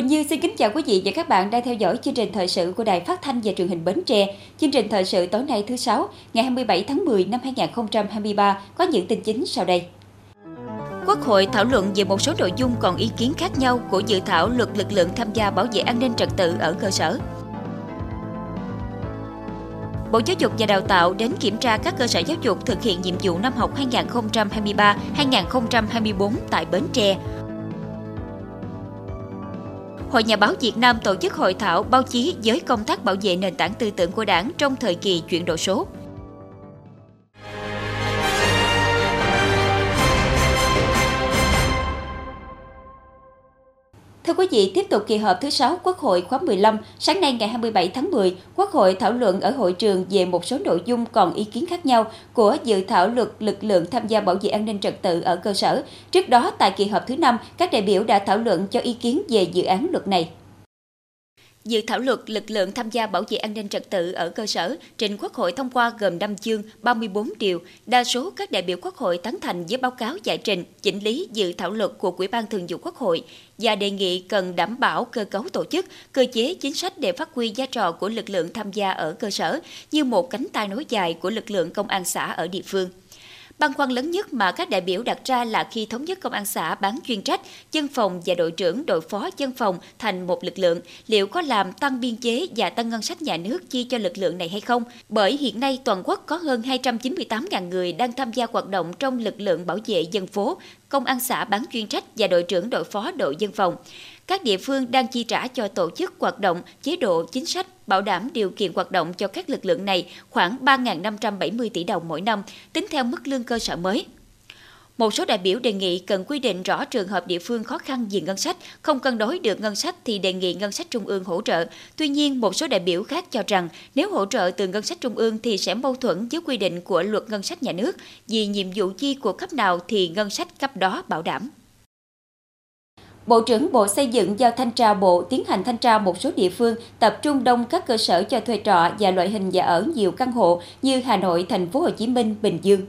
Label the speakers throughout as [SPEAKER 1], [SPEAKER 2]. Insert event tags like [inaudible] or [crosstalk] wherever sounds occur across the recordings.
[SPEAKER 1] Quỳnh Như xin kính chào quý vị và các bạn đang theo dõi chương trình thời sự của Đài Phát thanh và Truyền hình Bến Tre. Chương trình thời sự tối nay thứ sáu, ngày 27 tháng 10 năm 2023 có những tin chính sau đây. Quốc hội thảo luận về một số nội dung còn ý kiến khác nhau của dự thảo luật lực lượng tham gia bảo vệ an ninh trật tự ở cơ sở. Bộ Giáo dục và Đào tạo đến kiểm tra các cơ sở giáo dục thực hiện nhiệm vụ năm học 2023-2024 tại Bến Tre. Hội Nhà báo Việt Nam tổ chức hội thảo báo chí với công tác bảo vệ nền tảng tư tưởng của đảng trong thời kỳ chuyển đổi số. Thưa quý vị, tiếp tục kỳ họp thứ 6 Quốc hội khóa 15, sáng nay ngày 27 tháng 10, Quốc hội thảo luận ở hội trường về một số nội dung còn ý kiến khác nhau của dự thảo luật lực lượng tham gia bảo vệ an ninh trật tự ở cơ sở. Trước đó, tại kỳ họp thứ 5, các đại biểu đã thảo luận cho ý kiến về dự án luật này. Dự thảo luật lực lượng tham gia bảo vệ an ninh trật tự ở cơ sở trình Quốc hội thông qua gồm 5 chương, 34 điều. Đa số các đại biểu Quốc hội tán thành với báo cáo giải trình, chỉnh lý dự thảo luật của Ủy ban Thường vụ Quốc hội và đề nghị cần đảm bảo cơ cấu tổ chức, cơ chế chính sách để phát huy vai trò của lực lượng tham gia ở cơ sở như một cánh tay nối dài của lực lượng công an xã ở địa phương. Băn khoăn lớn nhất mà các đại biểu đặt ra là khi thống nhất công an xã bán chuyên trách, dân phòng và đội trưởng đội phó dân phòng thành một lực lượng, liệu có làm tăng biên chế và tăng ngân sách nhà nước chi cho lực lượng này hay không? Bởi hiện nay toàn quốc có hơn 298.000 người đang tham gia hoạt động trong lực lượng bảo vệ dân phố, công an xã bán chuyên trách và đội trưởng đội phó đội dân phòng các địa phương đang chi trả cho tổ chức hoạt động, chế độ, chính sách, bảo đảm điều kiện hoạt động cho các lực lượng này khoảng 3.570 tỷ đồng mỗi năm, tính theo mức lương cơ sở mới. Một số đại biểu đề nghị cần quy định rõ trường hợp địa phương khó khăn về ngân sách, không cân đối được ngân sách thì đề nghị ngân sách trung ương hỗ trợ. Tuy nhiên, một số đại biểu khác cho rằng nếu hỗ trợ từ ngân sách trung ương thì sẽ mâu thuẫn với quy định của luật ngân sách nhà nước, vì nhiệm vụ chi của cấp nào thì ngân sách cấp đó bảo đảm. Bộ trưởng Bộ Xây dựng giao thanh tra Bộ tiến hành thanh tra một số địa phương tập trung đông các cơ sở cho thuê trọ và loại hình nhà ở nhiều căn hộ như Hà Nội, Thành phố Hồ Chí Minh, Bình Dương.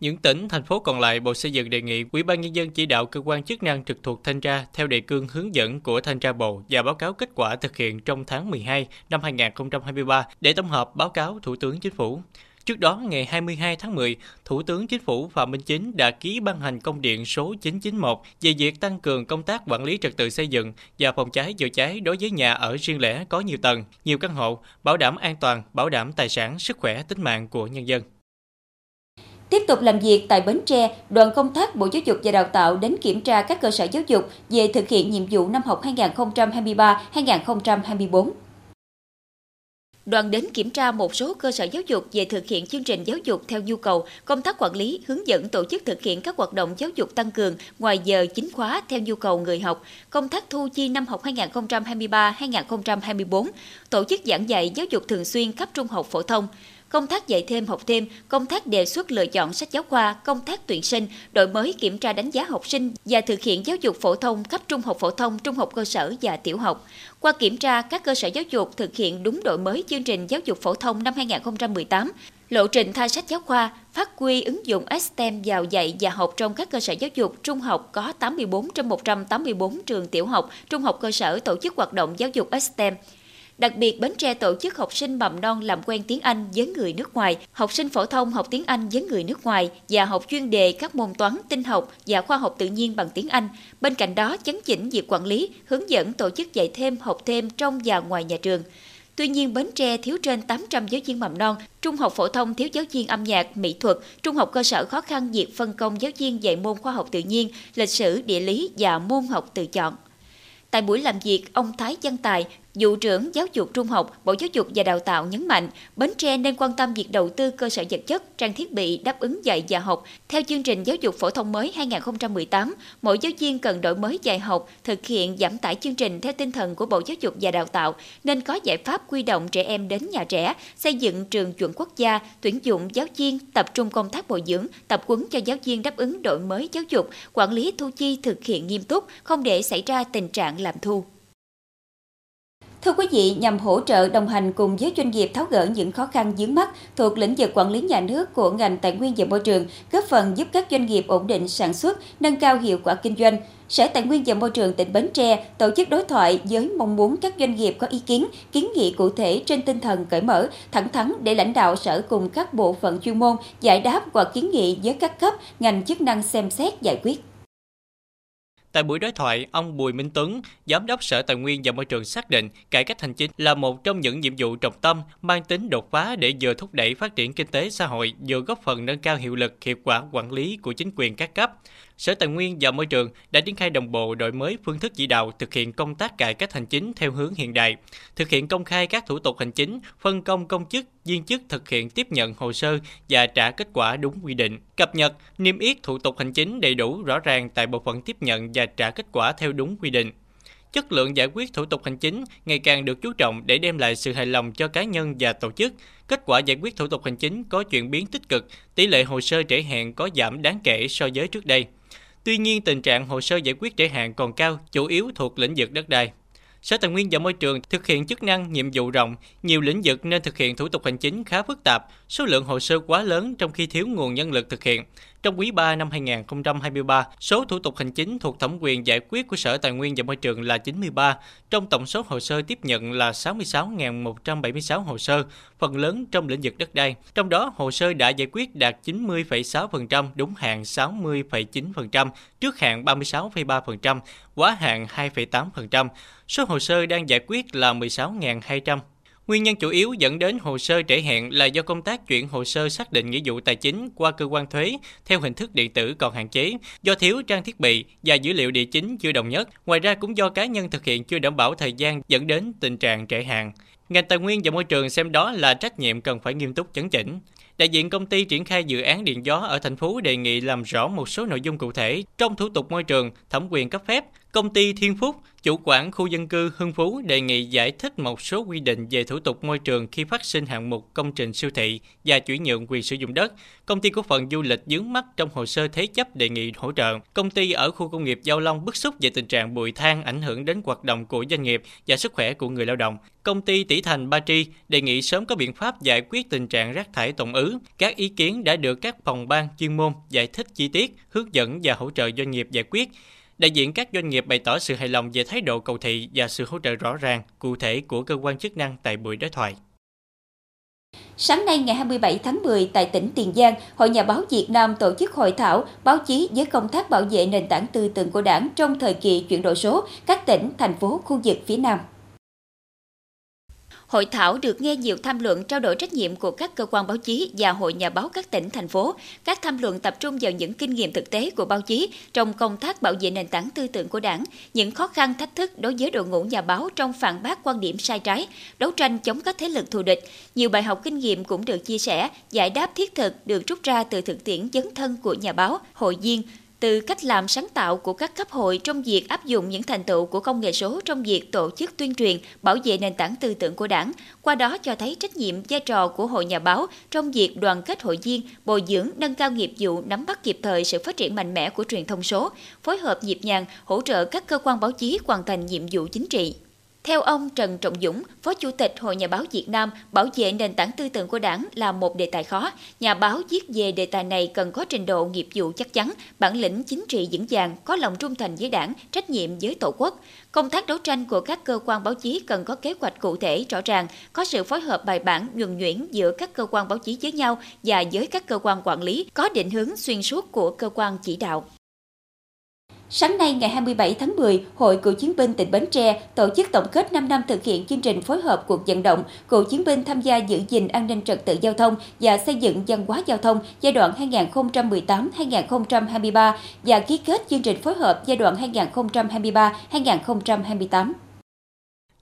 [SPEAKER 2] Những tỉnh, thành phố còn lại, Bộ Xây dựng đề nghị Ủy ban nhân dân chỉ đạo cơ quan chức năng trực thuộc thanh tra theo đề cương hướng dẫn của thanh tra Bộ và báo cáo kết quả thực hiện trong tháng 12 năm 2023 để tổng hợp báo cáo Thủ tướng Chính phủ. Trước đó, ngày 22 tháng 10, Thủ tướng Chính phủ Phạm Minh Chính đã ký ban hành công điện số 991 về việc tăng cường công tác quản lý trật tự xây dựng và phòng cháy chữa cháy đối với nhà ở riêng lẻ có nhiều tầng, nhiều căn hộ, bảo đảm an toàn, bảo đảm tài sản, sức khỏe, tính mạng của nhân dân.
[SPEAKER 1] Tiếp tục làm việc tại Bến Tre, đoàn công tác Bộ Giáo dục và Đào tạo đến kiểm tra các cơ sở giáo dục về thực hiện nhiệm vụ năm học 2023-2024 đoàn đến kiểm tra một số cơ sở giáo dục về thực hiện chương trình giáo dục theo nhu cầu, công tác quản lý, hướng dẫn tổ chức thực hiện các hoạt động giáo dục tăng cường ngoài giờ chính khóa theo nhu cầu người học, công tác thu chi năm học 2023-2024, tổ chức giảng dạy giáo dục thường xuyên cấp trung học phổ thông, công tác dạy thêm học thêm, công tác đề xuất lựa chọn sách giáo khoa, công tác tuyển sinh, đổi mới kiểm tra đánh giá học sinh và thực hiện giáo dục phổ thông cấp trung học phổ thông, trung học cơ sở và tiểu học. Qua kiểm tra, các cơ sở giáo dục thực hiện đúng đổi mới chương trình giáo dục phổ thông năm 2018, lộ trình thay sách giáo khoa, phát huy ứng dụng STEM vào dạy và học trong các cơ sở giáo dục trung học có 84 trên 184 trường tiểu học, trung học cơ sở tổ chức hoạt động giáo dục STEM. Đặc biệt, Bến Tre tổ chức học sinh mầm non làm quen tiếng Anh với người nước ngoài, học sinh phổ thông học tiếng Anh với người nước ngoài và học chuyên đề các môn toán, tinh học và khoa học tự nhiên bằng tiếng Anh. Bên cạnh đó, chấn chỉnh việc quản lý, hướng dẫn tổ chức dạy thêm, học thêm trong và ngoài nhà trường. Tuy nhiên, Bến Tre thiếu trên 800 giáo viên mầm non, trung học phổ thông thiếu giáo viên âm nhạc, mỹ thuật, trung học cơ sở khó khăn việc phân công giáo viên dạy môn khoa học tự nhiên, lịch sử, địa lý và môn học tự chọn. Tại buổi làm việc, ông Thái Văn Tài, Vụ trưởng Giáo dục Trung học, Bộ Giáo dục và Đào tạo nhấn mạnh, Bến Tre nên quan tâm việc đầu tư cơ sở vật chất, trang thiết bị đáp ứng dạy và học. Theo chương trình giáo dục phổ thông mới 2018, mỗi giáo viên cần đổi mới dạy học, thực hiện giảm tải chương trình theo tinh thần của Bộ Giáo dục và Đào tạo, nên có giải pháp quy động trẻ em đến nhà trẻ, xây dựng trường chuẩn quốc gia, tuyển dụng giáo viên, tập trung công tác bồi dưỡng, tập huấn cho giáo viên đáp ứng đổi mới giáo dục, quản lý thu chi thực hiện nghiêm túc, không để xảy ra tình trạng làm thu. Thưa quý vị, nhằm hỗ trợ đồng hành cùng với doanh nghiệp tháo gỡ những khó khăn vướng mắt thuộc lĩnh vực quản lý nhà nước của ngành tài nguyên và môi trường, góp phần giúp các doanh nghiệp ổn định sản xuất, nâng cao hiệu quả kinh doanh. Sở Tài nguyên và Môi trường tỉnh Bến Tre tổ chức đối thoại với mong muốn các doanh nghiệp có ý kiến, kiến nghị cụ thể trên tinh thần cởi mở, thẳng thắn để lãnh đạo sở cùng các bộ phận chuyên môn giải đáp và kiến nghị với các cấp, ngành chức năng xem xét giải quyết.
[SPEAKER 2] Tại buổi đối thoại, ông Bùi Minh Tuấn, Giám đốc Sở Tài nguyên và Môi trường xác định cải cách hành chính là một trong những nhiệm vụ trọng tâm mang tính đột phá để vừa thúc đẩy phát triển kinh tế xã hội, vừa góp phần nâng cao hiệu lực, hiệu quả quản lý của chính quyền các cấp. Sở Tài nguyên và Môi trường đã triển khai đồng bộ đổi mới phương thức chỉ đạo thực hiện công tác cải cách hành chính theo hướng hiện đại, thực hiện công khai các thủ tục hành chính, phân công công chức, viên chức thực hiện tiếp nhận hồ sơ và trả kết quả đúng quy định, cập nhật, niêm yết thủ tục hành chính đầy đủ rõ ràng tại bộ phận tiếp nhận và trả kết quả theo đúng quy định chất lượng giải quyết thủ tục hành chính ngày càng được chú trọng để đem lại sự hài lòng cho cá nhân và tổ chức. Kết quả giải quyết thủ tục hành chính có chuyển biến tích cực, tỷ lệ hồ sơ trễ hẹn có giảm đáng kể so với trước đây. Tuy nhiên, tình trạng hồ sơ giải quyết trễ hạn còn cao, chủ yếu thuộc lĩnh vực đất đai. Sở Tài nguyên và Môi trường thực hiện chức năng nhiệm vụ rộng, nhiều lĩnh vực nên thực hiện thủ tục hành chính khá phức tạp, số lượng hồ sơ quá lớn trong khi thiếu nguồn nhân lực thực hiện. Trong quý 3 năm 2023, số thủ tục hành chính thuộc thẩm quyền giải quyết của Sở Tài nguyên và Môi trường là 93, trong tổng số hồ sơ tiếp nhận là 66.176 hồ sơ, phần lớn trong lĩnh vực đất đai. Trong đó, hồ sơ đã giải quyết đạt 90,6%, đúng hạn 60,9%, trước hạn 36,3%, quá hạn 2,8%. Số hồ sơ đang giải quyết là 16.200. Nguyên nhân chủ yếu dẫn đến hồ sơ trễ hẹn là do công tác chuyển hồ sơ xác định nghĩa vụ tài chính qua cơ quan thuế theo hình thức điện tử còn hạn chế, do thiếu trang thiết bị và dữ liệu địa chính chưa đồng nhất. Ngoài ra cũng do cá nhân thực hiện chưa đảm bảo thời gian dẫn đến tình trạng trễ hạn. Ngành tài nguyên và môi trường xem đó là trách nhiệm cần phải nghiêm túc chấn chỉnh. Đại diện công ty triển khai dự án điện gió ở thành phố đề nghị làm rõ một số nội dung cụ thể trong thủ tục môi trường, thẩm quyền cấp phép. Công ty Thiên Phúc, chủ quản khu dân cư Hưng Phú đề nghị giải thích một số quy định về thủ tục môi trường khi phát sinh hạng mục công trình siêu thị và chuyển nhượng quyền sử dụng đất. Công ty cổ phần du lịch dướng mắt trong hồ sơ thế chấp đề nghị hỗ trợ. Công ty ở khu công nghiệp Giao Long bức xúc về tình trạng bụi than ảnh hưởng đến hoạt động của doanh nghiệp và sức khỏe của người lao động. Công ty Tỷ Thành Ba Tri đề nghị sớm có biện pháp giải quyết tình trạng rác thải tồn ứ. Các ý kiến đã được các phòng ban chuyên môn giải thích chi tiết, hướng dẫn và hỗ trợ doanh nghiệp giải quyết. Đại diện các doanh nghiệp bày tỏ sự hài lòng về thái độ cầu thị và sự hỗ trợ rõ ràng, cụ thể của cơ quan chức năng tại buổi đối thoại.
[SPEAKER 1] Sáng nay ngày 27 tháng 10 tại tỉnh Tiền Giang, Hội Nhà báo Việt Nam tổ chức hội thảo báo chí với công tác bảo vệ nền tảng tư tưởng của Đảng trong thời kỳ chuyển đổi số các tỉnh, thành phố, khu vực phía Nam. Hội thảo được nghe nhiều tham luận trao đổi trách nhiệm của các cơ quan báo chí và hội nhà báo các tỉnh, thành phố. Các tham luận tập trung vào những kinh nghiệm thực tế của báo chí trong công tác bảo vệ nền tảng tư tưởng của đảng, những khó khăn thách thức đối với đội ngũ nhà báo trong phản bác quan điểm sai trái, đấu tranh chống các thế lực thù địch. Nhiều bài học kinh nghiệm cũng được chia sẻ, giải đáp thiết thực được rút ra từ thực tiễn dấn thân của nhà báo, hội viên, từ cách làm sáng tạo của các cấp hội trong việc áp dụng những thành tựu của công nghệ số trong việc tổ chức tuyên truyền, bảo vệ nền tảng tư tưởng của đảng, qua đó cho thấy trách nhiệm vai trò của hội nhà báo trong việc đoàn kết hội viên, bồi dưỡng, nâng cao nghiệp vụ, nắm bắt kịp thời sự phát triển mạnh mẽ của truyền thông số, phối hợp nhịp nhàng, hỗ trợ các cơ quan báo chí hoàn thành nhiệm vụ chính trị. Theo ông Trần Trọng Dũng, Phó Chủ tịch Hội Nhà báo Việt Nam, bảo vệ nền tảng tư tưởng của đảng là một đề tài khó. Nhà báo viết về đề tài này cần có trình độ nghiệp vụ chắc chắn, bản lĩnh chính trị vững vàng, có lòng trung thành với đảng, trách nhiệm với tổ quốc. Công tác đấu tranh của các cơ quan báo chí cần có kế hoạch cụ thể, rõ ràng, có sự phối hợp bài bản, nhuần nhuyễn giữa các cơ quan báo chí với nhau và với các cơ quan quản lý, có định hướng xuyên suốt của cơ quan chỉ đạo. Sáng nay ngày 27 tháng 10, Hội Cựu chiến binh tỉnh Bến Tre tổ chức tổng kết 5 năm thực hiện chương trình phối hợp cuộc vận động cựu chiến binh tham gia giữ gìn an ninh trật tự giao thông và xây dựng văn hóa giao thông giai đoạn 2018-2023 và ký kết chương trình phối hợp giai đoạn 2023-2028.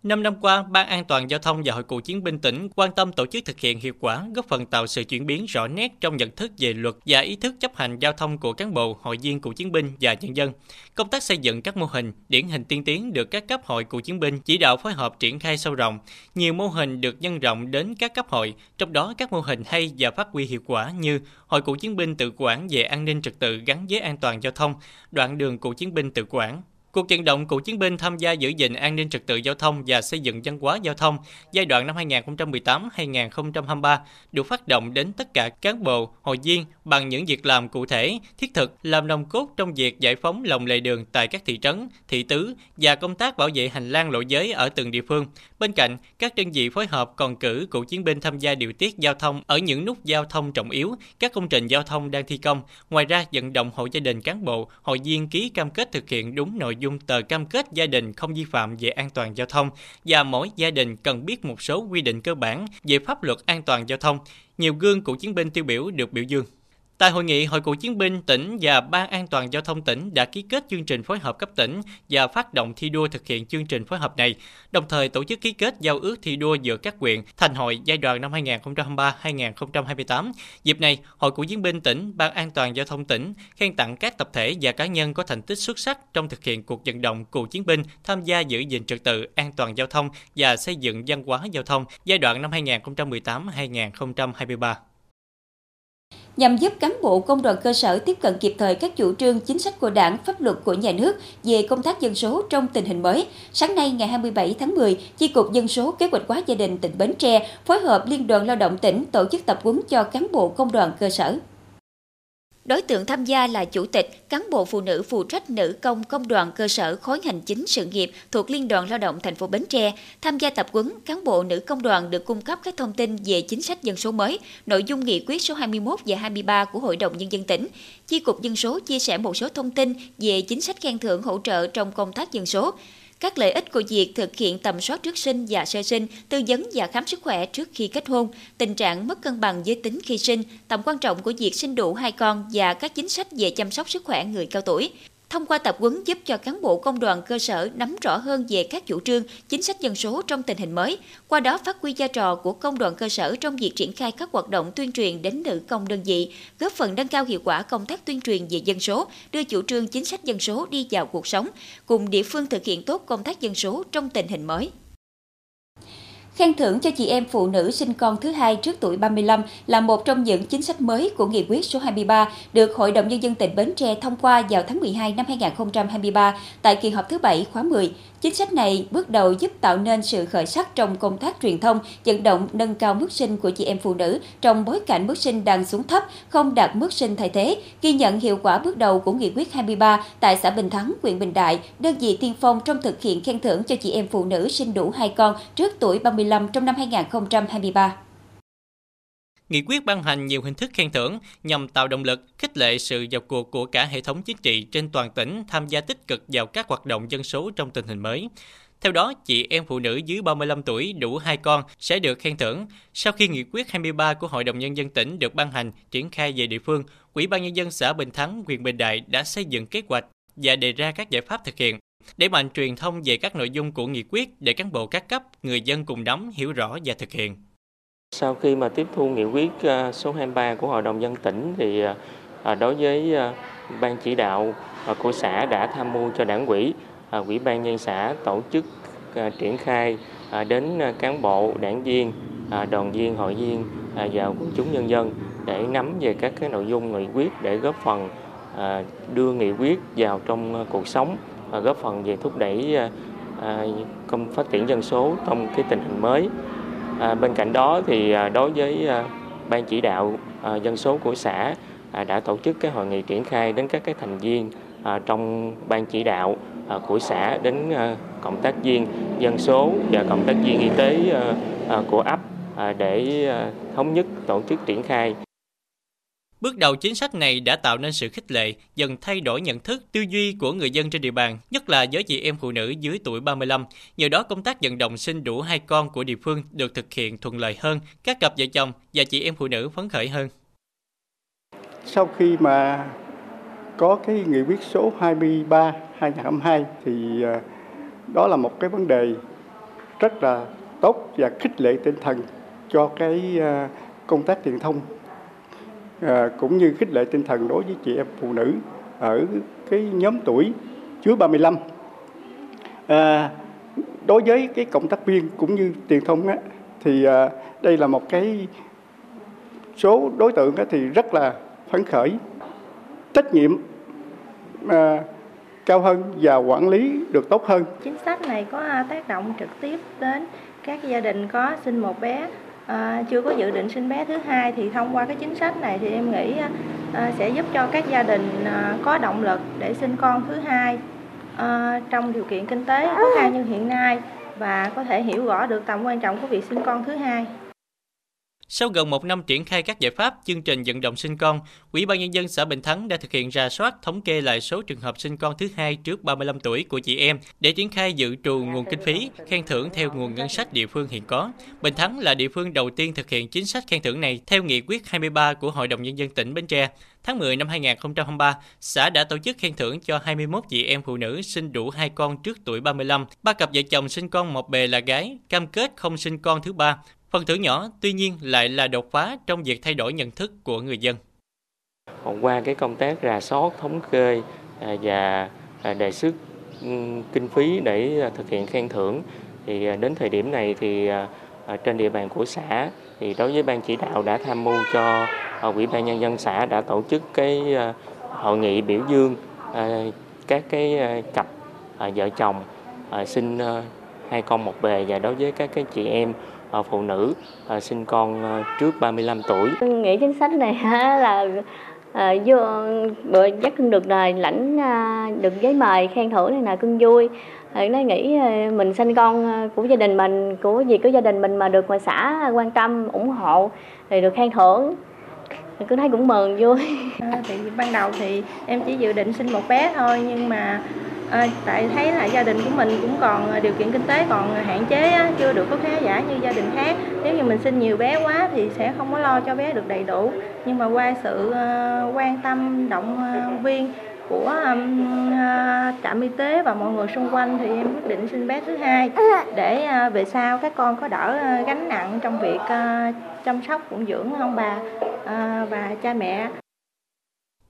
[SPEAKER 2] Năm năm qua, Ban An toàn Giao thông và Hội cựu chiến binh tỉnh quan tâm tổ chức thực hiện hiệu quả, góp phần tạo sự chuyển biến rõ nét trong nhận thức về luật và ý thức chấp hành giao thông của cán bộ, hội viên cựu chiến binh và nhân dân. Công tác xây dựng các mô hình, điển hình tiên tiến được các cấp hội cựu chiến binh chỉ đạo phối hợp triển khai sâu rộng. Nhiều mô hình được nhân rộng đến các cấp hội, trong đó các mô hình hay và phát huy hiệu quả như Hội cựu chiến binh tự quản về an ninh trật tự gắn với an toàn giao thông, đoạn đường cựu chiến binh tự quản, Cuộc vận động cựu chiến binh tham gia giữ gìn an ninh trật tự giao thông và xây dựng văn hóa giao thông giai đoạn năm 2018-2023 được phát động đến tất cả cán bộ, hội viên bằng những việc làm cụ thể, thiết thực, làm nòng cốt trong việc giải phóng lòng lề đường tại các thị trấn, thị tứ và công tác bảo vệ hành lang lộ giới ở từng địa phương. Bên cạnh, các đơn vị phối hợp còn cử cựu chiến binh tham gia điều tiết giao thông ở những nút giao thông trọng yếu, các công trình giao thông đang thi công. Ngoài ra, vận động hộ gia đình cán bộ, hội viên ký cam kết thực hiện đúng nội dung tờ cam kết gia đình không vi phạm về an toàn giao thông và mỗi gia đình cần biết một số quy định cơ bản về pháp luật an toàn giao thông. Nhiều gương cựu chiến binh tiêu biểu được biểu dương. Tại hội nghị, Hội cựu chiến binh tỉnh và Ban an toàn giao thông tỉnh đã ký kết chương trình phối hợp cấp tỉnh và phát động thi đua thực hiện chương trình phối hợp này, đồng thời tổ chức ký kết giao ước thi đua giữa các quyện thành hội giai đoạn năm 2023-2028. Dịp này, Hội cựu chiến binh tỉnh, Ban an toàn giao thông tỉnh khen tặng các tập thể và cá nhân có thành tích xuất sắc trong thực hiện cuộc vận động cựu chiến binh tham gia giữ gìn trật tự an toàn giao thông và xây dựng văn hóa giao thông giai đoạn năm 2018-2023
[SPEAKER 1] nhằm giúp cán bộ công đoàn cơ sở tiếp cận kịp thời các chủ trương chính sách của đảng, pháp luật của nhà nước về công tác dân số trong tình hình mới. Sáng nay ngày 27 tháng 10, Chi cục Dân số Kế hoạch hóa gia đình tỉnh Bến Tre phối hợp Liên đoàn Lao động tỉnh tổ chức tập huấn cho cán bộ công đoàn cơ sở. Đối tượng tham gia là chủ tịch, cán bộ phụ nữ phụ trách nữ công công đoàn cơ sở khối hành chính sự nghiệp thuộc Liên đoàn Lao động thành phố Bến Tre. Tham gia tập huấn, cán bộ nữ công đoàn được cung cấp các thông tin về chính sách dân số mới, nội dung nghị quyết số 21 và 23 của Hội đồng Nhân dân tỉnh. Chi cục Dân số chia sẻ một số thông tin về chính sách khen thưởng hỗ trợ trong công tác dân số các lợi ích của việc thực hiện tầm soát trước sinh và sơ sinh, tư vấn và khám sức khỏe trước khi kết hôn, tình trạng mất cân bằng giới tính khi sinh, tầm quan trọng của việc sinh đủ hai con và các chính sách về chăm sóc sức khỏe người cao tuổi thông qua tập huấn giúp cho cán bộ công đoàn cơ sở nắm rõ hơn về các chủ trương, chính sách dân số trong tình hình mới, qua đó phát huy vai trò của công đoàn cơ sở trong việc triển khai các hoạt động tuyên truyền đến nữ công đơn vị, góp phần nâng cao hiệu quả công tác tuyên truyền về dân số, đưa chủ trương chính sách dân số đi vào cuộc sống, cùng địa phương thực hiện tốt công tác dân số trong tình hình mới. Khen thưởng cho chị em phụ nữ sinh con thứ hai trước tuổi 35 là một trong những chính sách mới của nghị quyết số 23 được Hội đồng Nhân dân tỉnh Bến Tre thông qua vào tháng 12 năm 2023 tại kỳ họp thứ 7 khóa 10. Chính sách này bước đầu giúp tạo nên sự khởi sắc trong công tác truyền thông, vận động nâng cao mức sinh của chị em phụ nữ trong bối cảnh mức sinh đang xuống thấp, không đạt mức sinh thay thế, ghi nhận hiệu quả bước đầu của nghị quyết 23 tại xã Bình Thắng, huyện Bình Đại, đơn vị tiên phong trong thực hiện khen thưởng cho chị em phụ nữ sinh đủ hai con trước tuổi 35 trong năm 2023.
[SPEAKER 2] Nghị quyết ban hành nhiều hình thức khen thưởng nhằm tạo động lực, khích lệ sự vào cuộc của cả hệ thống chính trị trên toàn tỉnh tham gia tích cực vào các hoạt động dân số trong tình hình mới. Theo đó, chị em phụ nữ dưới 35 tuổi đủ hai con sẽ được khen thưởng. Sau khi nghị quyết 23 của Hội đồng Nhân dân tỉnh được ban hành, triển khai về địa phương, Ủy ban Nhân dân xã Bình Thắng, huyện Bình Đại đã xây dựng kế hoạch và đề ra các giải pháp thực hiện để mạnh truyền thông về các nội dung của nghị quyết để cán bộ các cấp, người dân cùng nắm, hiểu rõ và thực hiện.
[SPEAKER 3] Sau khi mà tiếp thu nghị quyết à, số 23 của Hội đồng dân tỉnh thì à, à, đối với ban chỉ đạo của xã đã tham mưu cho đảng quỹ, ủy ban nhân xã tổ chức triển khai đến cán bộ, đảng viên, đoàn viên, hội viên và quần chúng nhân dân để nắm về các cái nội dung nghị quyết để góp phần đưa nghị quyết vào trong cuộc sống góp phần về thúc đẩy công phát triển dân số trong cái tình hình mới. À, bên cạnh đó thì à, đối với à, ban chỉ đạo à, dân số của xã à, đã tổ chức cái hội nghị triển khai đến các cái thành viên à, trong ban chỉ đạo à, của xã đến à, cộng tác viên dân số và cộng tác viên y tế à, à, của ấp à, để à, thống nhất tổ chức triển khai.
[SPEAKER 2] Bước đầu chính sách này đã tạo nên sự khích lệ, dần thay đổi nhận thức, tư duy của người dân trên địa bàn, nhất là với chị em phụ nữ dưới tuổi 35. Nhờ đó công tác vận động sinh đủ hai con của địa phương được thực hiện thuận lợi hơn, các cặp vợ chồng và chị em phụ nữ phấn khởi hơn.
[SPEAKER 4] Sau khi mà có cái nghị quyết số 23 2022 thì ờ, đó là một cái vấn đề rất là tốt và khích lệ tinh thần cho cái ờ, công tác truyền thông À, cũng như khích lệ tinh thần đối với chị em phụ nữ ở cái nhóm tuổi dưới 35. À, đối với cái cộng tác viên cũng như truyền thông á, thì à, đây là một cái số đối tượng á, thì rất là phấn khởi, trách nhiệm à, cao hơn và quản lý được tốt hơn.
[SPEAKER 5] Chính sách này có tác động trực tiếp đến các gia đình có sinh một bé à, chưa có dự định sinh bé thứ hai thì thông qua cái chính sách này thì em nghĩ à, à, sẽ giúp cho các gia đình à, có động lực để sinh con thứ hai à, trong điều kiện kinh tế khó khăn như hiện nay và có thể hiểu rõ được tầm quan trọng của việc sinh con thứ hai.
[SPEAKER 2] Sau gần một năm triển khai các giải pháp, chương trình vận động sinh con, Ủy ban Nhân dân xã Bình Thắng đã thực hiện ra soát thống kê lại số trường hợp sinh con thứ hai trước 35 tuổi của chị em để triển khai dự trù nguồn kinh phí, khen thưởng theo nguồn ngân sách địa phương hiện có. Bình Thắng là địa phương đầu tiên thực hiện chính sách khen thưởng này theo nghị quyết 23 của Hội đồng Nhân dân tỉnh Bến Tre. Tháng 10 năm 2023, xã đã tổ chức khen thưởng cho 21 chị em phụ nữ sinh đủ hai con trước tuổi 35, ba cặp vợ chồng sinh con một bề là gái, cam kết không sinh con thứ ba, Phần thưởng nhỏ tuy nhiên lại là đột phá trong việc thay đổi nhận thức của người dân.
[SPEAKER 3] Qua cái công tác rà soát, thống kê à, và à, đề xuất ừ, kinh phí để à, thực hiện khen thưởng thì đến thời điểm này thì trên địa bàn của xã thì đối với ban chỉ đạo đã tham mưu cho ờ, ủy ban nhân dân xã đã tổ chức cái ờ, hội nghị biểu dương ờ, các cái cặp vợ chồng sinh hai con một bề và đối với các cái chị em phụ nữ sinh con trước 35 tuổi.
[SPEAKER 6] Nghĩ chính sách này [laughs] là à, vô bữa dắt cưng được rồi lãnh à, được giấy mời khen thưởng này là cưng vui. Ờ, à, nó nghĩ ờ, mình sinh con của gia đình mình của gì của gia đình mình mà được ngoài xã quan tâm ủng hộ thì được khen thưởng. Thì cứ thấy cũng mừng vui.
[SPEAKER 5] À, thì ban đầu thì em chỉ dự định sinh một bé thôi nhưng mà à, tại thấy là gia đình của mình cũng còn ờ, điều kiện kinh tế còn hạn chế á, chưa được có khá giả như gia đình khác. Nếu như mình sinh nhiều bé quá thì sẽ không có lo cho bé được đầy đủ. Nhưng mà qua sự uh, quan tâm động viên của um, uh, trạm y tế và mọi người xung quanh thì em quyết định sinh bé thứ hai để uh, về sau các con có đỡ uh, gánh nặng trong việc uh, chăm sóc phụng dưỡng ông bà uh, và cha mẹ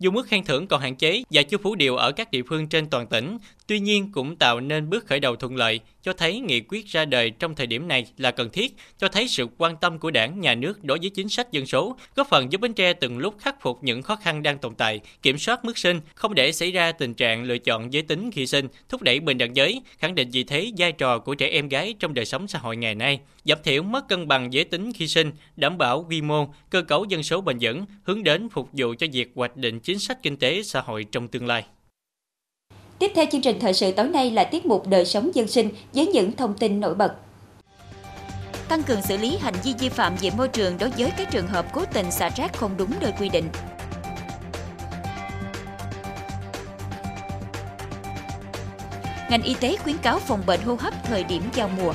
[SPEAKER 2] dù mức khen thưởng còn hạn chế và chưa phủ điều ở các địa phương trên toàn tỉnh, tuy nhiên cũng tạo nên bước khởi đầu thuận lợi, cho thấy nghị quyết ra đời trong thời điểm này là cần thiết, cho thấy sự quan tâm của đảng, nhà nước đối với chính sách dân số, góp phần giúp Bến Tre từng lúc khắc phục những khó khăn đang tồn tại, kiểm soát mức sinh, không để xảy ra tình trạng lựa chọn giới tính khi sinh, thúc đẩy bình đẳng giới, khẳng định vị thế vai trò của trẻ em gái trong đời sống xã hội ngày nay, giảm thiểu mất cân bằng giới tính khi sinh, đảm bảo quy mô, cơ cấu dân số bền vững, hướng đến phục vụ cho việc hoạch định chính sách kinh tế xã hội trong tương lai.
[SPEAKER 1] Tiếp theo chương trình thời sự tối nay là tiết mục đời sống dân sinh với những thông tin nổi bật. Tăng cường xử lý hành vi vi phạm về môi trường đối với các trường hợp cố tình xả rác không đúng nơi quy định. Ngành y tế khuyến cáo phòng bệnh hô hấp thời điểm giao mùa.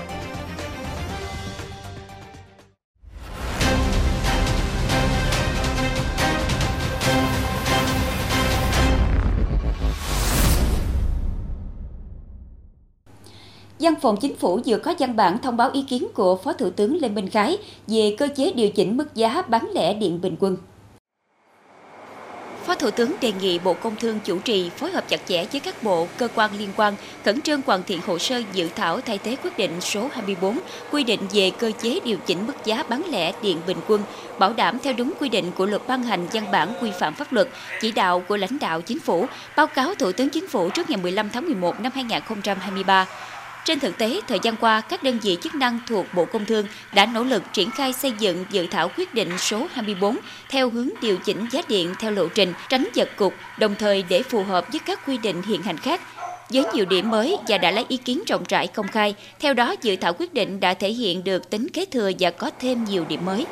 [SPEAKER 1] Văn phòng Chính phủ vừa có văn bản thông báo ý kiến của Phó Thủ tướng Lê Minh Khái về cơ chế điều chỉnh mức giá bán lẻ điện bình quân. Phó Thủ tướng đề nghị Bộ Công Thương chủ trì phối hợp chặt chẽ với các bộ, cơ quan liên quan, khẩn trương hoàn thiện hồ sơ dự thảo thay thế quyết định số 24 quy định về cơ chế điều chỉnh mức giá bán lẻ điện bình quân, bảo đảm theo đúng quy định của luật ban hành văn bản quy phạm pháp luật, chỉ đạo của lãnh đạo chính phủ, báo cáo Thủ tướng Chính phủ trước ngày 15 tháng 11 năm 2023. Trên thực tế, thời gian qua, các đơn vị chức năng thuộc Bộ Công Thương đã nỗ lực triển khai xây dựng dự thảo quyết định số 24 theo hướng điều chỉnh giá điện theo lộ trình, tránh giật cục, đồng thời để phù hợp với các quy định hiện hành khác với nhiều điểm mới và đã lấy ý kiến rộng rãi công khai. Theo đó, dự thảo quyết định đã thể hiện được tính kế thừa và có thêm nhiều điểm mới.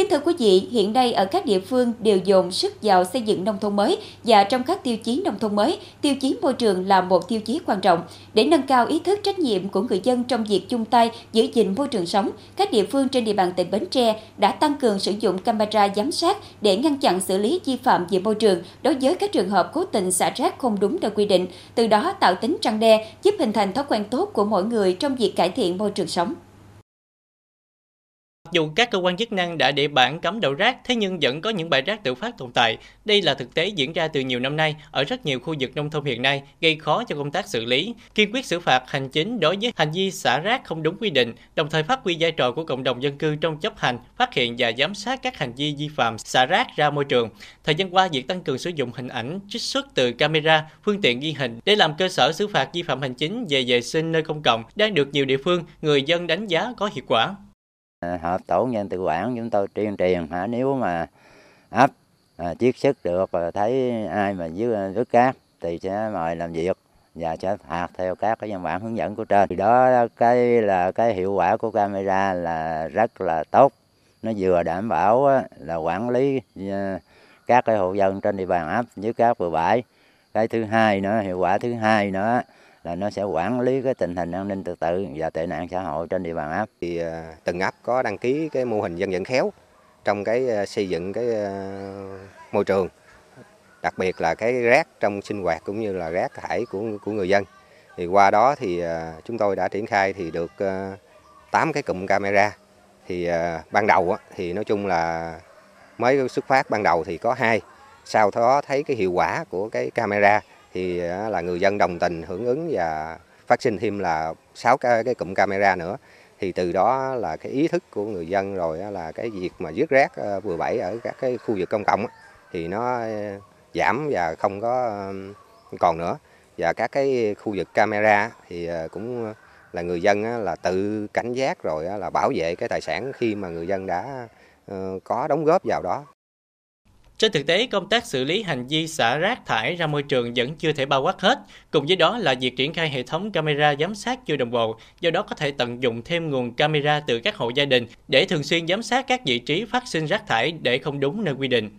[SPEAKER 1] Kính thưa quý vị, hiện nay ở các địa phương đều dồn sức vào xây dựng nông thôn mới và trong các tiêu chí nông thôn mới, tiêu chí môi trường là một tiêu chí quan trọng. Để nâng cao ý thức trách nhiệm của người dân trong việc chung tay giữ gìn môi trường sống, các địa phương trên địa bàn tỉnh Bến Tre đã tăng cường sử dụng camera giám sát để ngăn chặn xử lý vi phạm về môi trường đối với các trường hợp cố tình xả rác không đúng nơi quy định, từ đó tạo tính răng đe, giúp hình thành thói quen tốt của mỗi người trong việc cải thiện môi trường sống.
[SPEAKER 2] Dù các cơ quan chức năng đã để bản cấm đậu rác, thế nhưng vẫn có những bãi rác tự phát tồn tại. Đây là thực tế diễn ra từ nhiều năm nay ở rất nhiều khu vực nông thôn hiện nay, gây khó cho công tác xử lý. Kiên quyết xử phạt hành chính đối với hành vi xả rác không đúng quy định, đồng thời phát huy vai trò của cộng đồng dân cư trong chấp hành, phát hiện và giám sát các hành vi vi phạm xả rác ra môi trường. Thời gian qua, việc tăng cường sử dụng hình ảnh trích xuất từ camera, phương tiện ghi hình để làm cơ sở xử phạt vi phạm hành chính về vệ sinh nơi công cộng đang được nhiều địa phương, người dân đánh giá có hiệu quả.
[SPEAKER 7] À, hợp tổ nhân tự quản chúng tôi tuyên truyền hả? Nếu mà ấp à, chiết sức được và thấy ai mà dưới à, vứt cát thì sẽ mời làm việc và sẽ phạt theo các cái văn bản hướng dẫn của trên. Thì đó cái là cái hiệu quả của camera là rất là tốt. Nó vừa đảm bảo là quản lý à, các cái hộ dân trên địa bàn ấp dưới các bờ bãi. Cái thứ hai nữa hiệu quả thứ hai nữa là nó sẽ quản lý cái tình hình an ninh trật tự và tệ nạn xã hội trên địa bàn ấp.
[SPEAKER 8] Thì à, từng ấp có đăng ký cái mô hình dân vận khéo trong cái à, xây dựng cái à, môi trường, đặc biệt là cái rác trong sinh hoạt cũng như là rác thải của của người dân. Thì qua đó thì chúng tôi đã triển khai thì được 8 cái cụm camera. Thì ban đầu thì nói chung là mới xuất phát ban đầu thì có hai sau đó thấy cái hiệu quả của cái camera thì à, là người dân đồng tình hưởng ứng và phát sinh thêm là 6 cái, cái cụm camera nữa. Thì từ đó là cái ý thức của người dân rồi là cái việc mà dứt rác à, vừa bẫy ở các cái khu vực công cộng thì nó à, giảm và không có còn nữa. Và các cái khu vực camera thì cũng là người dân là tự cảnh giác rồi là bảo vệ cái tài sản khi mà người dân đã ờ, có đóng góp vào đó
[SPEAKER 2] trên thực tế, công tác xử lý hành vi xả rác thải ra môi trường vẫn chưa thể bao quát hết. Cùng với đó là việc triển khai hệ thống camera giám sát chưa đồng bộ, do đó có thể tận dụng thêm nguồn camera từ các hộ gia đình để thường xuyên giám sát các vị trí phát sinh rác thải để không đúng nơi quy định.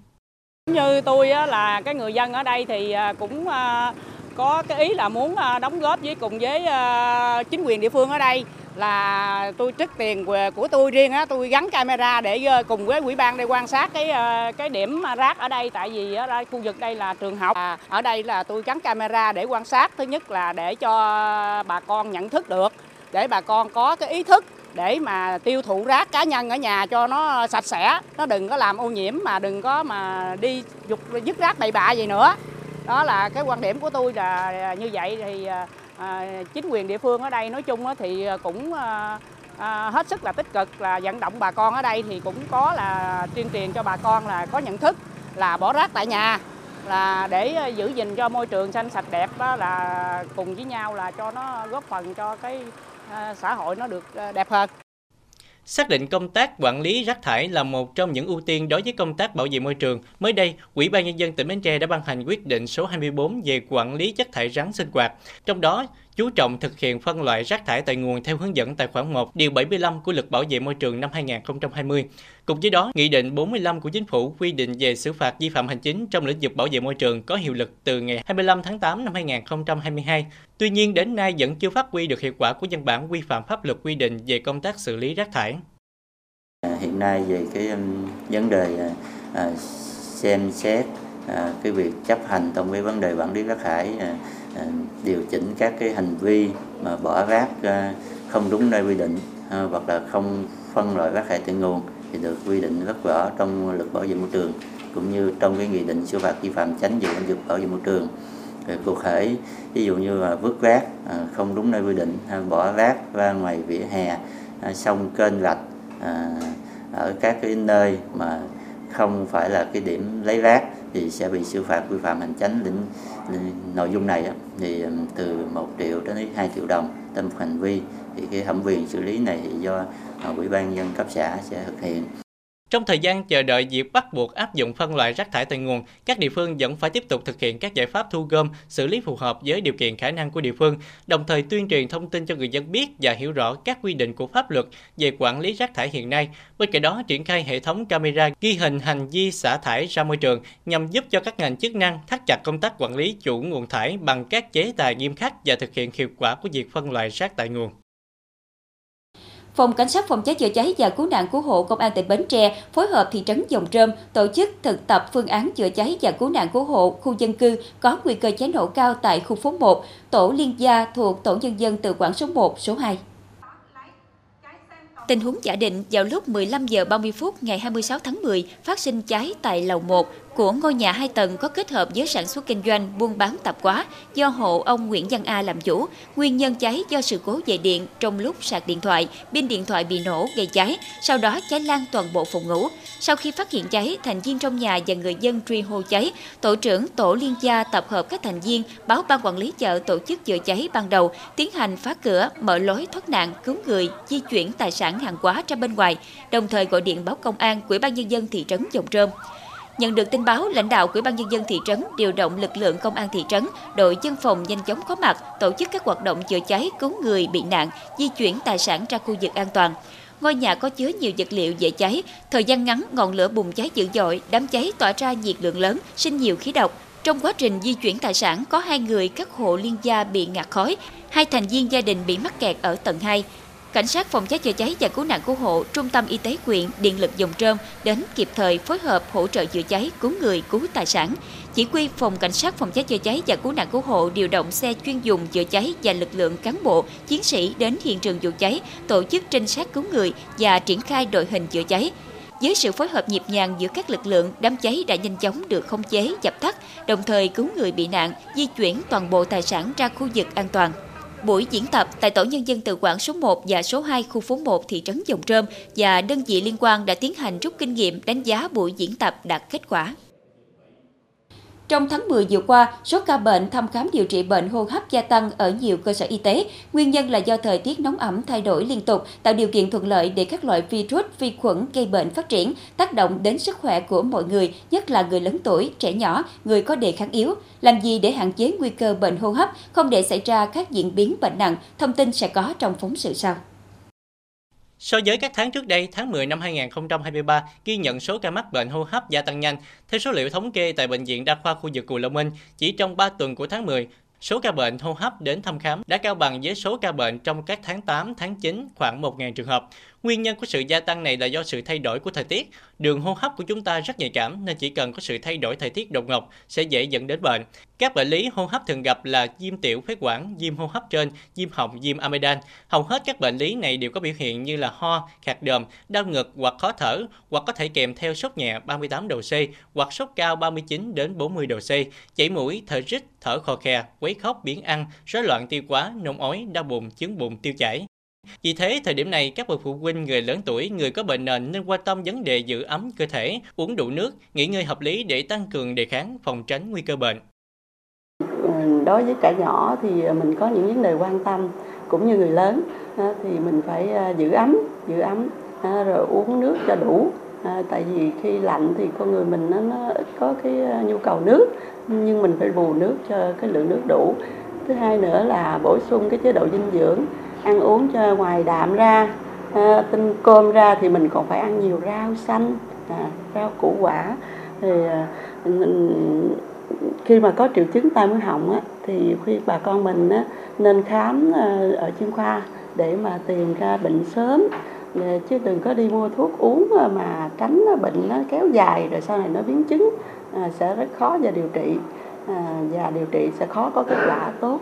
[SPEAKER 9] Như tôi là cái người dân ở đây thì à, cũng à, có cái ý là muốn à, đóng góp với cùng với à, chính quyền địa phương ở đây là tôi trích tiền của tôi riêng á tôi gắn camera để ờ, cùng với quỹ ban đây quan sát cái ờ, cái điểm rác ở đây. Tại vì ở đây khu vực đây là trường học à, ở đây là tôi gắn camera để quan sát. Thứ nhất là để cho bà con nhận thức được để bà con có cái ý thức để mà tiêu thụ rác cá nhân ở nhà cho nó sạch sẽ nó đừng có làm ô nhiễm mà đừng có mà đi dục dứt rác bậy bạ gì nữa đó là cái quan điểm của tôi là à, như vậy thì à, à, chính quyền địa phương ở đây nói chung thì à, cũng à, à, hết sức là tích cực là vận động bà con ở đây thì cũng có là tuyên truyền cho bà con là có nhận thức là bỏ rác tại nhà là để giữ gìn cho môi trường xanh sạch đẹp đó là cùng với nhau là cho nó góp phần cho cái xã hội nó được đẹp hơn.
[SPEAKER 2] Xác định công tác quản lý rác thải là một trong những ưu tiên đối với công tác bảo vệ môi trường. Mới đây, Ủy ban Nhân dân tỉnh Bến Tre đã ban hành quyết định số 24 về quản lý chất thải rắn sinh hoạt. Trong đó, chú trọng thực hiện phân loại rác thải tại nguồn theo hướng dẫn tài khoản 1 điều 75 của Luật Bảo vệ môi trường năm 2020. Cùng với đó, Nghị định 45 của Chính phủ quy định về xử phạt vi phạm hành chính trong lĩnh vực bảo vệ môi trường có hiệu lực từ ngày 25 tháng 8 năm 2022. Tuy nhiên, đến nay vẫn chưa phát huy được hiệu quả của văn bản quy phạm pháp luật quy định về công tác xử lý rác thải.
[SPEAKER 7] À, hiện nay về cái um, vấn đề à, à, xem xét cái việc chấp hành trong cái vấn đề quản lý rác thải Ờ, điều chỉnh các cái hành vi mà bỏ rác ờ, không đúng nơi quy định ờ, hoặc là không phân loại rác thải tại nguồn thì được quy định rất rõ trong luật bảo vệ môi trường, cũng như trong cái nghị định xử phạt vi phạm tránh về lĩnh vực bảo vệ môi trường. Rồi cụ thể, ví dụ như là vứt rác không đúng nơi quy định bỏ rác ra ngoài vỉa hè sông kênh rạch ở các cái nơi mà không phải là cái điểm lấy rác thì sẽ bị xử phạt vi phạm hành chính lĩnh nội dung này thì từ 1 triệu đến 2 triệu đồng trên một hành vi thì cái thẩm quyền xử lý này thì do ờ, ủy ban nhân cấp xã sẽ thực hiện
[SPEAKER 2] trong thời gian chờ đợi việc bắt buộc áp dụng phân loại rác thải tại nguồn, các địa phương vẫn phải tiếp tục thực hiện các giải pháp thu gom, xử lý phù hợp với điều kiện khả năng của địa phương, đồng thời tuyên truyền thông tin cho người dân biết và hiểu rõ các quy định của pháp luật về quản lý rác thải hiện nay. Bên cạnh đó, triển khai hệ thống camera ghi hình hành vi xả thải ra môi trường nhằm giúp cho các ngành chức năng thắt chặt công tác quản lý chủ nguồn thải bằng các chế tài nghiêm khắc và thực hiện hiệu quả của việc phân loại rác tại nguồn.
[SPEAKER 1] Phòng Cảnh sát phòng cháy chữa cháy và cứu nạn cứu hộ Công an tỉnh Bến Tre phối hợp thị trấn Dòng Trơm tổ chức thực tập phương án chữa cháy và cứu nạn cứu hộ khu dân cư có nguy cơ cháy nổ cao tại khu phố 1, tổ liên gia thuộc Tổ nhân dân tự quản số 1, số 2. Tình huống giả định vào lúc 15 giờ 30 phút ngày 26 tháng 10 phát sinh cháy tại lầu 1 của ngôi nhà 2 tầng có kết hợp với sản xuất kinh doanh buôn bán tạp hóa do hộ ông Nguyễn Văn A làm chủ. Nguyên nhân cháy do sự cố về điện trong lúc sạc điện thoại, pin điện thoại bị nổ gây cháy, sau đó cháy lan toàn bộ phòng ngủ. Sau khi phát hiện cháy, thành viên trong nhà và người dân truy hô cháy, tổ trưởng tổ liên gia tập hợp các thành viên báo ban quản lý chợ tổ chức chữa cháy ban đầu, tiến hành phá cửa, mở lối thoát nạn, cứu người, di chuyển tài sản hàng hóa ra bên ngoài, đồng thời gọi điện báo công an, Ủy ban nhân dân thị trấn Dòng Trơm. Nhận được tin báo, lãnh đạo Ủy ban nhân dân thị trấn điều động lực lượng công an thị trấn, đội dân phòng nhanh chóng có mặt, tổ chức các hoạt động chữa cháy, cứu người bị nạn, di chuyển tài sản ra khu vực an toàn. Ngôi nhà có chứa nhiều vật liệu dễ cháy, thời gian ngắn ngọn lửa bùng cháy dữ dội, đám cháy tỏa ra nhiệt lượng lớn, sinh nhiều khí độc. Trong quá trình di chuyển tài sản, có hai người các hộ liên gia bị ngạt khói, hai thành viên gia đình bị mắc kẹt ở tầng 2. Cảnh sát phòng cháy chữa cháy và cứu nạn cứu hộ, Trung tâm Y tế quyện, Điện lực Dòng Trơm đến kịp thời phối hợp hỗ trợ chữa cháy, cứu người, cứu tài sản. Chỉ huy phòng cảnh sát phòng cháy chữa cháy và cứu nạn cứu hộ điều động xe chuyên dùng chữa cháy và lực lượng cán bộ, chiến sĩ đến hiện trường vụ cháy, tổ chức trinh sát cứu người và triển khai đội hình chữa cháy. Với sự phối hợp nhịp nhàng giữa các lực lượng, đám cháy đã nhanh chóng được khống chế, dập tắt, đồng thời cứu người bị nạn, di chuyển toàn bộ tài sản ra khu vực an toàn. Buổi diễn tập tại Tổ nhân dân tự quản số 1 và số 2 khu phố 1 thị trấn Dòng Trơm và đơn vị liên quan đã tiến hành rút kinh nghiệm đánh giá buổi diễn tập đạt kết quả. Trong tháng 10 vừa qua, số ca bệnh thăm khám điều trị bệnh hô hấp gia tăng ở nhiều cơ sở y tế. Nguyên nhân là do thời tiết nóng ẩm thay đổi liên tục, tạo điều kiện thuận lợi để các loại virus, vi khuẩn gây bệnh phát triển, tác động đến sức khỏe của mọi người, nhất là người lớn tuổi, trẻ nhỏ, người có đề kháng yếu. Làm gì để hạn chế nguy cơ bệnh hô hấp, không để xảy ra các diễn biến bệnh nặng? Thông tin sẽ có trong phóng sự sau.
[SPEAKER 2] So với các tháng trước đây, tháng 10 năm 2023 ghi nhận số ca mắc bệnh hô hấp gia tăng nhanh. Theo số liệu thống kê tại Bệnh viện Đa khoa khu vực Cù Lao Minh, chỉ trong 3 tuần của tháng 10, số ca bệnh hô hấp đến thăm khám đã cao bằng với số ca bệnh trong các tháng 8, tháng 9 khoảng 1.000 trường hợp. Nguyên nhân của sự gia tăng này là do sự thay đổi của thời tiết. Đường hô hấp của chúng ta rất nhạy cảm nên chỉ cần có sự thay đổi thời tiết đột ngột sẽ dễ dẫn đến bệnh. Các bệnh lý hô hấp thường gặp là viêm tiểu phế quản, viêm hô hấp trên, viêm họng, viêm amidan. Hầu hết các bệnh lý này đều có biểu hiện như là ho, khạc đờm, đau ngực hoặc khó thở, hoặc có thể kèm theo sốt nhẹ 38 độ C hoặc sốt cao 39 đến 40 độ C, chảy mũi, thở rít, thở khò khè, quấy khóc, biến ăn, rối loạn tiêu hóa, nôn ói, đau bụng, chứng bụng, tiêu chảy. Vì thế, thời điểm này, các bậc phụ huynh người lớn tuổi, người có bệnh nền nên quan tâm vấn đề giữ ấm cơ thể, uống đủ nước, nghỉ ngơi hợp lý để tăng cường đề kháng, phòng tránh nguy cơ bệnh.
[SPEAKER 10] Đối với trẻ nhỏ thì mình có những vấn đề quan tâm, cũng như người lớn thì mình phải à, giữ ấm, giữ ấm rồi uống nước cho đủ. tại vì khi lạnh thì con người mình nó, nó ít có cái à, nhu cầu nước, nhưng mình phải bù nước cho cái lượng nước đủ. Thứ hai nữa là bổ sung cái chế độ dinh dưỡng ăn uống cho ngoài đạm ra à, tinh cơm ra thì mình còn phải ăn nhiều rau xanh à, rau củ quả. Thì à, khi mà có triệu chứng tai mũi họng á, thì khuyên bà con mình á, nên khám à, ở chuyên khoa để mà tìm ra bệnh sớm. Ờ, chứ đừng có đi mua thuốc uống mà tránh bệnh nó kéo dài rồi sau này nó biến chứng à, sẽ rất khó và điều trị. À, và điều trị sẽ khó có kết quả tốt.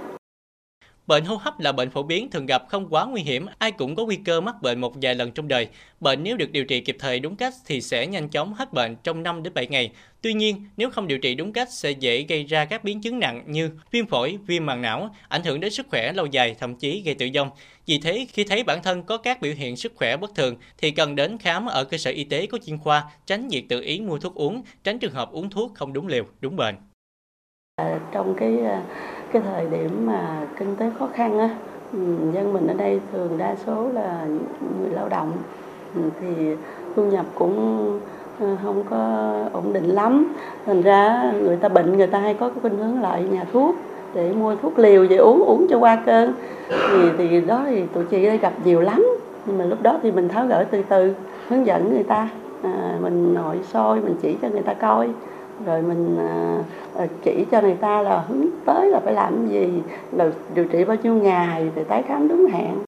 [SPEAKER 2] Bệnh hô hấp là bệnh phổ biến thường gặp không quá nguy hiểm, ai cũng có nguy cơ mắc bệnh một vài lần trong đời. Bệnh nếu được điều trị kịp thời đúng cách thì sẽ nhanh chóng hết bệnh trong 5 đến 7 ngày. Tuy nhiên, nếu không điều trị đúng cách sẽ dễ gây ra các biến chứng nặng như viêm phổi, viêm màng não, ảnh hưởng đến sức khỏe lâu dài, thậm chí gây tử vong. Vì thế, khi thấy bản thân có các biểu hiện sức khỏe bất thường thì cần đến khám ở cơ sở y tế có chuyên khoa, tránh việc tự ý mua thuốc uống, tránh trường hợp uống thuốc không đúng liều, đúng bệnh.
[SPEAKER 10] À, trong cái ờ, cái thời điểm mà kinh tế khó khăn á ừ, dân mình ở đây thường đa số là người lao động. Ừ, thì thu nhập cũng ờ, không có ổn định lắm. Thành ra người ta bệnh người ta hay có cái khuynh hướng lại nhà thuốc để mua thuốc liều về uống uống cho qua cơn. Thì thì đó thì tụi chị đây gặp nhiều lắm. Nhưng mà lúc đó thì mình tháo gỡ từ từ hướng dẫn người ta. À, mình nội soi mình chỉ cho người ta coi rồi mình à, à, chỉ cho người ta là hướng tới là phải làm gì điều trị bao nhiêu ngày rồi tái khám đúng hẹn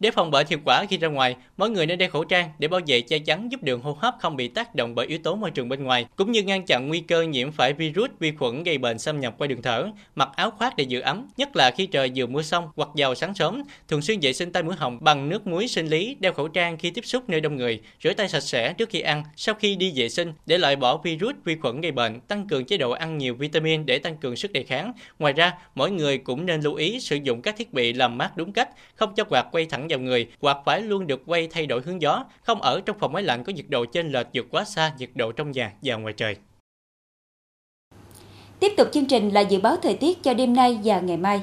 [SPEAKER 2] để phòng bệnh hiệu quả khi ra ngoài, mỗi người nên đeo khẩu trang để bảo vệ che chắn giúp đường hô hấp không bị tác động bởi yếu tố môi trường bên ngoài, cũng như ngăn chặn nguy cơ nhiễm phải virus, vi khuẩn gây bệnh xâm nhập qua đường thở. Mặc áo khoác để giữ ấm, nhất là khi trời vừa mưa xong hoặc vào sáng sớm. Thường xuyên vệ sinh tay mũi họng bằng nước muối sinh lý, đeo khẩu trang khi tiếp xúc nơi đông người, rửa tay sạch sẽ trước khi ăn, sau khi đi vệ sinh để loại bỏ virus, vi khuẩn gây bệnh, tăng cường chế độ ăn nhiều vitamin để tăng cường sức đề kháng. Ngoài ra, mỗi người cũng nên lưu ý sử dụng các thiết bị làm mát đúng cách, không cho quạt quay thẳng vào người, hoặc phải luôn được quay thay đổi hướng gió, không ở trong phòng máy lạnh có nhiệt độ trên lệch vượt quá xa nhiệt độ trong nhà và ngoài trời.
[SPEAKER 1] Tiếp tục chương trình là dự báo thời tiết cho đêm nay và ngày mai.